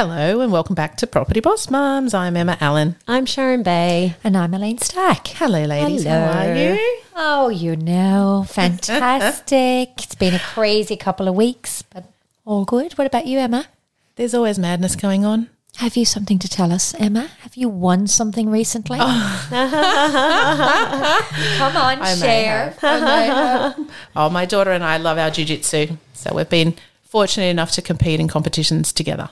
Hello and welcome back to Property Boss Mums. I'm Emma Allen. I'm Sharon Bae. And I'm Elaine Stack. Hello, ladies. How are you? Oh, you know, fantastic. it's been a crazy couple of weeks, but all good. What about you, Emma? There's always madness going on. Have you something to tell us, Emma? Have you won something recently? Oh. Come on, I share. I may have. Oh, my daughter and I love our jiu-jitsu. So we've been fortunate enough to compete in competitions together.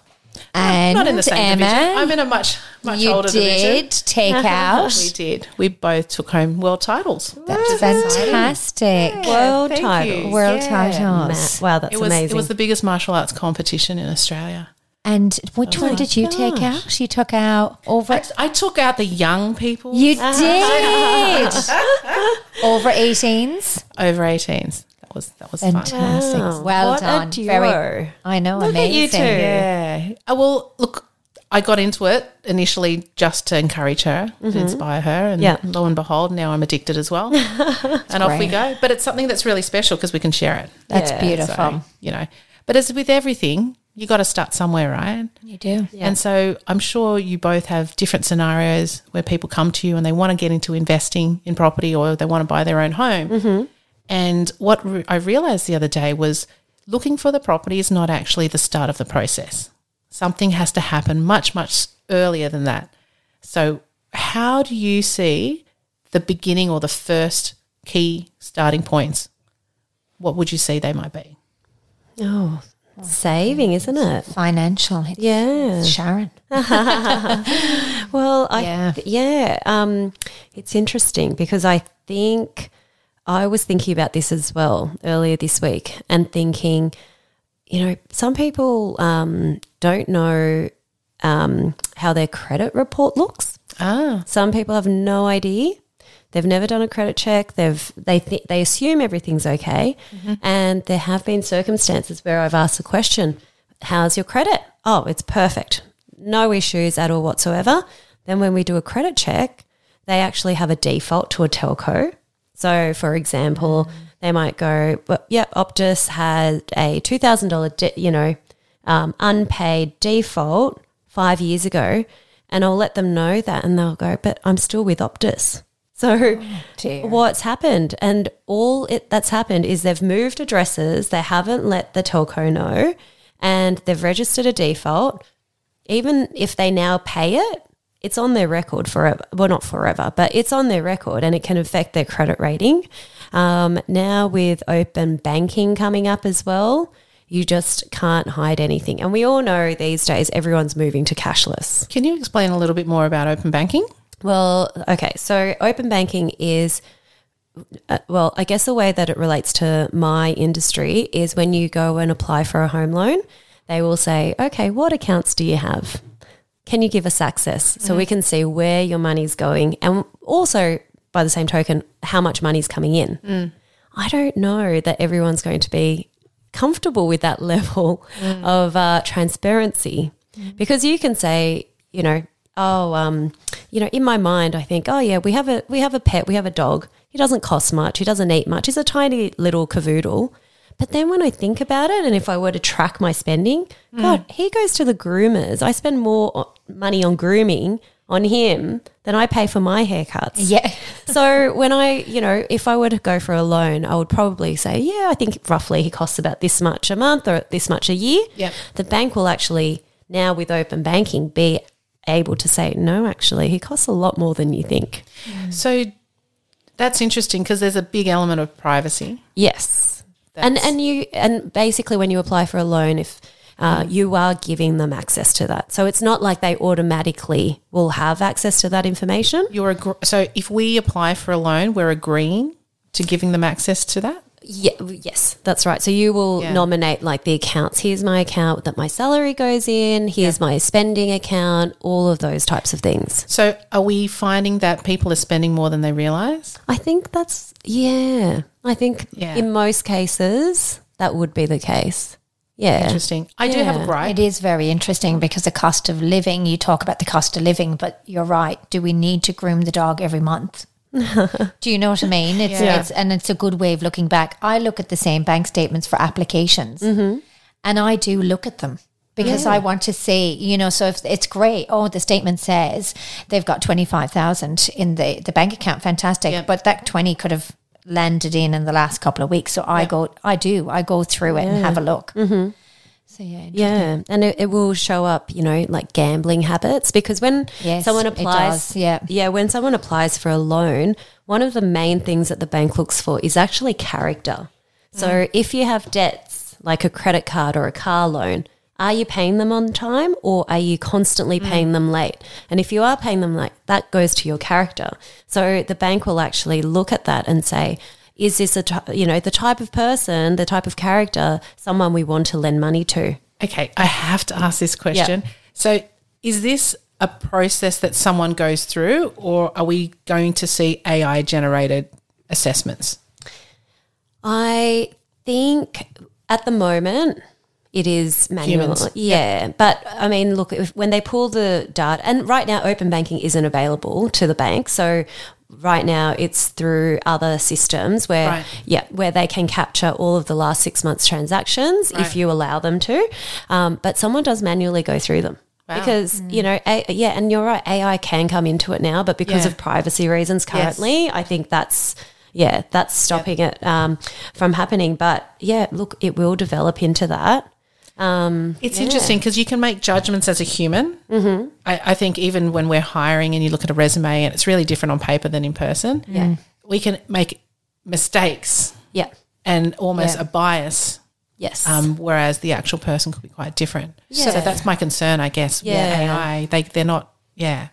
And Not in the same Emma, division. I'm in a much, much older division. you older did division. take out. We did. We both took home world titles. That's fantastic. World thank titles. you. World Yeah. titles. Ma- Wow, that's It was, amazing. it was the biggest martial arts competition in Australia. And which one did you take out? You took out over. I, I took out the young people You did over 18s. over 18s. That was that was fun. Fantastic. Wow. Well What a done. duo. Very. I know. Look at amazing. you two. Yeah. Uh, well, look, I got into it initially just to encourage her, to inspire her, and Yeah. lo and behold, now I'm addicted as well, and off we go. But it's something that's really special because we can share it. That's Yeah, beautiful. So, you know, but as with everything, you got to start somewhere, right? you do. And so I'm sure you both have different scenarios where people come to you and they want to get into investing in property or they want to buy their own home. And what re- I realized the other day was looking for the property is not actually the start of the process. Something has to happen much, much earlier than that. So, how do you see the beginning or the first key starting points? What would you see they might be? oh, saving, isn't it? Financial. It's Yeah. Sharon. Well, I Yeah. yeah, um, it's interesting because I think I was thinking about this as well earlier this week and thinking, you know, some people um, don't know um, how their credit report looks. Ah, Some people have no idea. They've never done a credit check. They've they th- they assume everything's okay, and there have been circumstances where I've asked the question, "How's your credit?" Oh, it's perfect, no issues at all whatsoever. Then when we do a credit check, they actually have a default to a telco. So, for example, they might go, well, "Yeah, Optus had a two thousand dollar, you know, um, unpaid default five years ago, and I'll let them know that, and they'll go, but I'm still with Optus. So, dear. what's happened? And all it that's happened is they've moved addresses, they haven't let the telco know, and they've registered a default. Even if they now pay it, it's on their record forever. Well, not forever, but it's on their record and it can affect their credit rating. Um, now, with open banking coming up as well, you just can't hide anything. And we all know these days everyone's moving to cashless. can you explain a little bit more about open banking? Well, okay. So open banking is, uh, well, I guess the way that it relates to my industry is when you go and apply for a home loan, they will say, okay, what accounts do you have? Can you give us access so we can see where your money's going? And also, by the same token, how much money's coming in. I don't know that everyone's going to be comfortable with that level of uh, transparency because you can say, you know, oh, um, you know, in my mind, I think, oh yeah, we have a we have a pet, we have a dog. He doesn't cost much. He doesn't eat much. He's a tiny little cavoodle. But then when I think about it, and if I were to track my spending, mm. God, he goes to the groomers. I spend more money on grooming on him than I pay for my haircuts. Yeah. So when I, you know, if I were to go for a loan, I would probably say, yeah, I think roughly he costs about this much a month or this much a year. Yep. The bank will actually now with open banking be able to say, no, actually, he costs a lot more than you think. So that's interesting because there's a big element of privacy. Yes. And and you and basically when you apply for a loan, if uh, you are giving them access to that, so it's not like they automatically will have access to that information. You're agr- so if we apply for a loan, we're agreeing to giving them access to that. Yeah, yes, that's right. So you will Yeah. nominate like the accounts. Here's my account that my salary goes in. Here's my spending account. All of those types of things. So are we finding that people are spending more than they realize? I think that's yeah. I think Yeah. in most cases that would be the case. Yeah. Interesting. I do have a Yeah. gripe. It is very interesting because the cost of living, you talk about the cost of living, but you're right. Do we need to groom the dog every month? Do you know what I mean? It's, Yeah. it's and it's a good way of looking back. I look at the same bank statements for applications, and I do look at them. because I want to see, you know, so if it's great, oh, the statement says they've got 25,000 in the, the bank account, fantastic. Yeah. But that 20 could have landed in in the last couple of weeks. So I go, I do, I go through it and have a look. Mm-hmm. So yeah. Yeah, and it, it will show up, you know, like gambling habits because when Yes, someone applies, does, yeah. yeah, when someone applies for a loan, one of the main things that the bank looks for is actually character. So Mm. if you have debts like a credit card or a car loan, are you paying them on time or are you constantly Mm. paying them late? And if you are paying them late, that goes to your character. So the bank will actually look at that and say, is this a you know the type of person, the type of character, someone we want to lend money to? Okay, I have to ask this question. So, is this a process that someone goes through, or are we going to see AI generated assessments? I think at the moment it is manual. Humans. Yeah. But I mean, look, if, when they pull the data, and right now open banking isn't available to the bank. So right now it's through other systems where, Right. yeah, where they can capture all of the last six months transactions Right. if you allow them to. Um, but someone does manually go through them. Wow. Because you know, a, yeah, and you're right. AI can come into it now, but because Yeah. of privacy reasons, currently, I think that's yeah, that's stopping it um, from happening. But yeah, look, it will develop into that. Um, It's interesting because you can make judgments as a human. Mm-hmm. I, I think even when we're hiring and you look at a resume and it's really different on paper than in person, Yeah. we can make mistakes yeah, and almost Yeah. a bias, yes, um, whereas the actual person could be quite different. Yeah. So that's my concern, I guess. with Yeah. AI, they they're not. Yeah,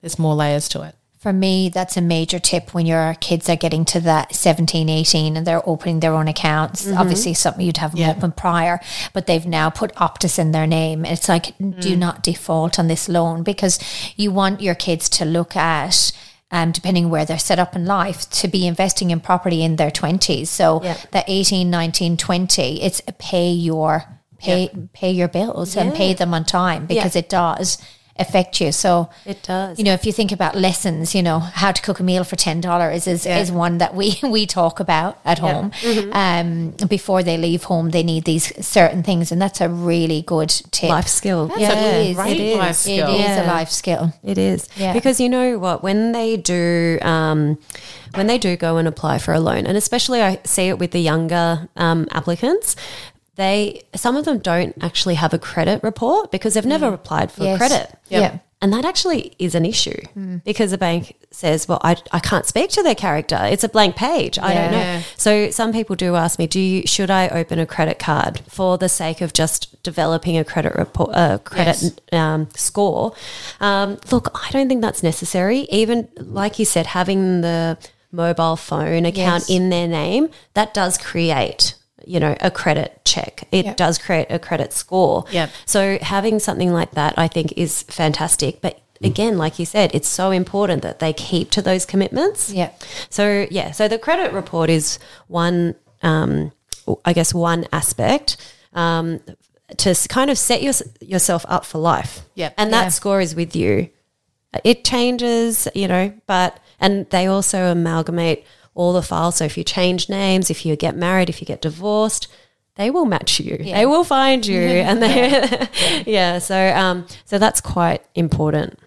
there's more layers to it. For me, that's a major tip when your kids are getting to that 17, 18 and they're opening their own accounts. Obviously, something you'd have them Yeah. open prior, but they've now put Optus in their name. It's like, do not default on this loan because you want your kids to look at. Um, depending where they're set up in life, to be investing in property in their 20s. So Yeah. that 18, 19, 20, it's pay your pay pay your bills and pay them on time because it does affect you. So it does. you know, if you think about lessons, you know, how to cook a meal for ten dollars is Yeah. is one that we we talk about at home. Mm-hmm. Um, before they leave home, they need these certain things, and that's a really good tip. life skill. yeah, a it is. great It is. life skill. It is a life skill. It is Yeah. because you know what when they do um, when they do go and apply for a loan, and especially I see it with the younger um, applicants. They some of them don't actually have a credit report because they've never applied for Yes. credit. Yeah. And that actually is an issue because the bank says, well, I, I can't speak to their character. It's a blank page. I don't know. So some people do ask me, do you, should I open a credit card for the sake of just developing a credit report, uh, credit Yes. um, score? Um, look, I don't think that's necessary. Even like you said, having the mobile phone account Yes. in their name, that does create you know a credit check it Yep. does create a credit score Yep. so having something like that i think is fantastic but again like you said it's so important that they keep to those commitments Yeah. so yeah so the credit report is one um, i guess one aspect um, to kind of set your, yourself up for life yeah and that Yeah. score is with you it changes, you know, but and they also amalgamate all the files. So if you change names, if you get married, if you get divorced, they will match you. They will find you, and they, yeah. So um, so that's quite important.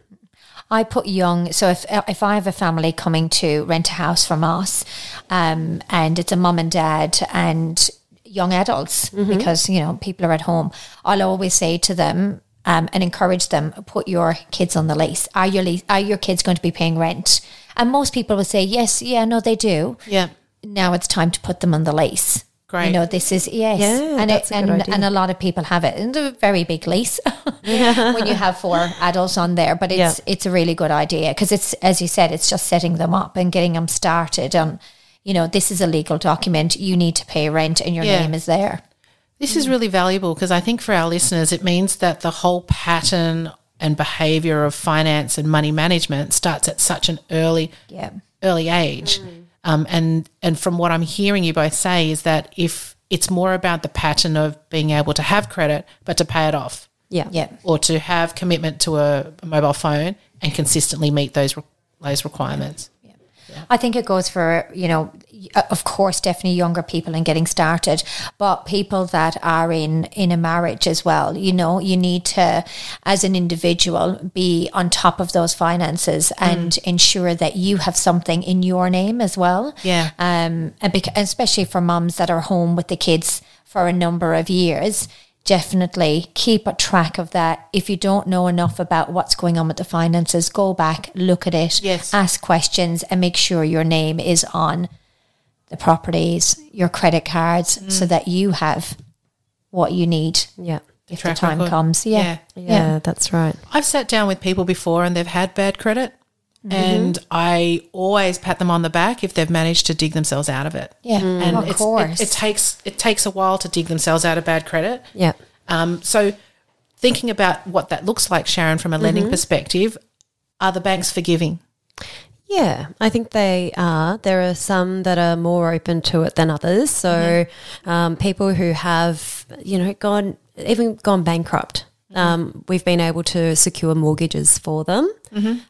I put young. So if if I have a family coming to rent a house from us, um, and it's a mum and dad and young adults because you know people are at home, I'll always say to them. Um, and encourage them put your kids on the lease. Are your lease, are your kids going to be paying rent? And most people will say yes, yeah, no, they do. Yeah, Now it's time to put them on the lease. Great. You know, this is yes, Yeah, and it, a and idea. and a lot of people have it. It's a very big lease when you have four adults on there, but it's Yeah. it's a really good idea because it's as you said, it's just setting them up and getting them started. And you know, this is a legal document. You need to pay rent, and your name is there. This is really valuable because I think for our listeners, it means that the whole pattern and behavior of finance and money management starts at such an early Yeah, early age. Um, and and from what I'm hearing you both say is that if it's more about the pattern of being able to have credit but to pay it off, Yeah, yeah, or to have commitment to a, a mobile phone and consistently meet those re- those requirements. I think it goes for you know uh, of course, definitely younger people and getting started, but people that are in in a marriage as well. You know, you need to, as an individual, be on top of those finances and ensure that you have something in your name as well. Yeah. Um, and bec- especially for mums that are home with the kids for a number of years. Definitely keep a track of that. If you don't know enough about what's going on with the finances, go back, look at it, Yes. ask questions, and make sure your name is on the properties, your credit cards, Mm. so that you have what you need Yeah. if the track time record. comes. Yeah. Yeah. Yeah, that's right. I've sat down with people before and they've had bad credit. Mm-hmm. And I always pat them on the back if they've managed to dig themselves out of it. Yeah, And of course. It, it takes it takes a while to dig themselves out of bad credit. Yeah. Um, so, thinking about what that looks like, Sharon, from a lending Mm-hmm. perspective, are the banks forgiving? Yeah, I think they are. There are some that are more open to it than others. So, um, people who have, you know, gone even gone bankrupt, um, we've been able to secure mortgages for them.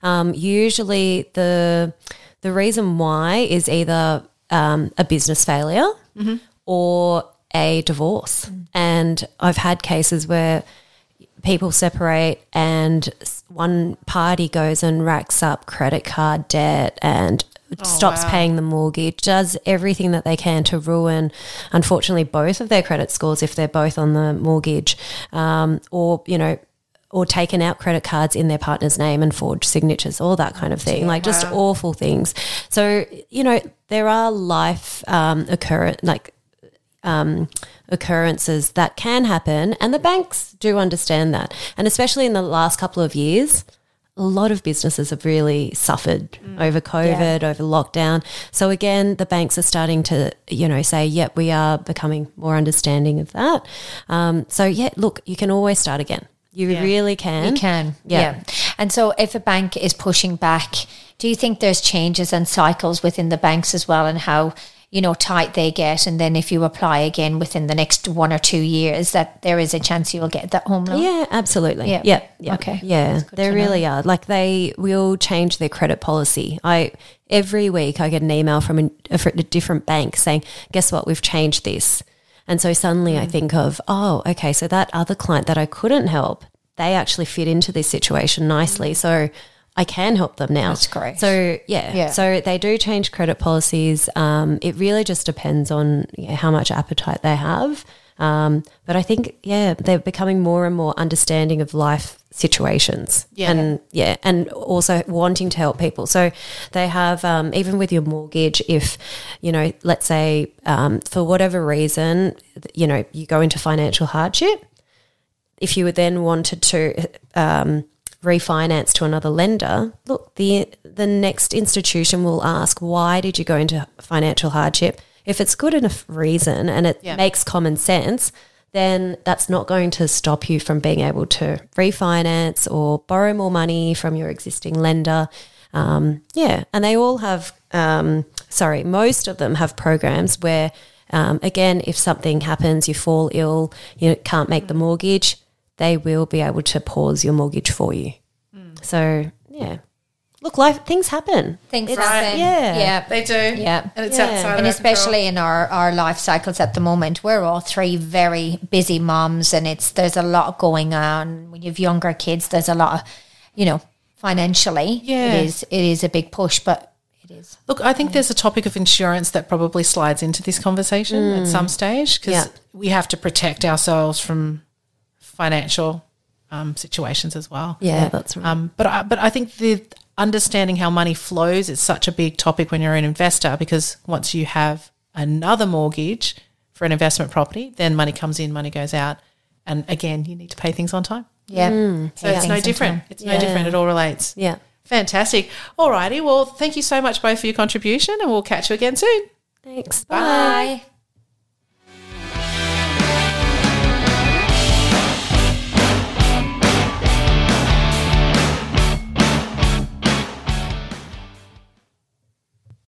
Um, usually, the the reason why is either um, a business failure or a divorce. And I've had cases where people separate and one party goes and racks up credit card debt and stops wow. paying the mortgage, does everything that they can to ruin, unfortunately, both of their credit scores if they're both on the mortgage, um, or, you know, or taken out credit cards in their partner's name and forged signatures, all that kind of thing, like just awful things. So, you know, there are life um, occur like um, occurrences that can happen, and the banks do understand that. And especially in the last couple of years, a lot of businesses have really suffered over COVID, over lockdown. So again, the banks are starting to, you know, say, "Yep, we are becoming more understanding of that." Um, so yeah, look, you can always start again. You really can. You can, Yeah. yeah. And so, if a bank is pushing back, do you think there's changes and cycles within the banks as well, and how you know tight they get? And then, if you apply again within the next one or two years, that there is a chance you will get that home loan. Yeah, absolutely. Yeah. Yeah. Yeah. Okay. Yeah. They to know. really are. Like they will change their credit policy. I every week I get an email from a, a different bank saying, "Guess what? We've changed this." And so suddenly Mm. I think of, "Oh, okay, so that other client that I couldn't help, they actually fit into this situation nicely." So I can help them now. That's great. So yeah, Yeah. so they do change credit policies. Um, it really just depends on yeah, how much appetite they have. Um, but I think yeah, they're becoming more and more understanding of life situations. Yeah. and yeah, and also wanting to help people. So they have um, even with your mortgage, if you know, let's say um, for whatever reason, you know, you go into financial hardship if you then wanted to um, refinance to another lender, look, the the next institution will ask, why did you go into financial hardship? If it's good enough reason and it Yeah. makes common sense, then that's not going to stop you from being able to refinance or borrow more money from your existing lender. Um, yeah, and they all have, um, sorry, most of them have programs where, um, again, if something happens, you fall ill, you can't make the mortgage, they will be able to pause your mortgage for you. So, yeah. Look, life things happen. Things It's- happen. Yeah. Yeah. They do. Yeah. And it's Yeah. outside and of our control. especially in our, our life cycles at the moment, we're all three very busy moms, and it's there's a lot going on. When you have younger kids, there's a lot of, you know, financially, Yeah. it is it is a big push, but it is. Look, I think there's a topic of insurance that probably slides into this conversation at mm. some stage because Yeah. we have to protect ourselves from financial um, situations as well. Yeah, that's right. Um, but I, but I think the understanding how money flows is such a big topic when you're an investor because once you have another mortgage for an investment property, then money comes in, money goes out, and again, you need to pay things on time. Yeah. So it's no different. It's no different. It all relates. yeah. Fantastic. Alrighty. Well, thank you so much both for your contribution, and we'll catch you again soon. Thanks. Bye.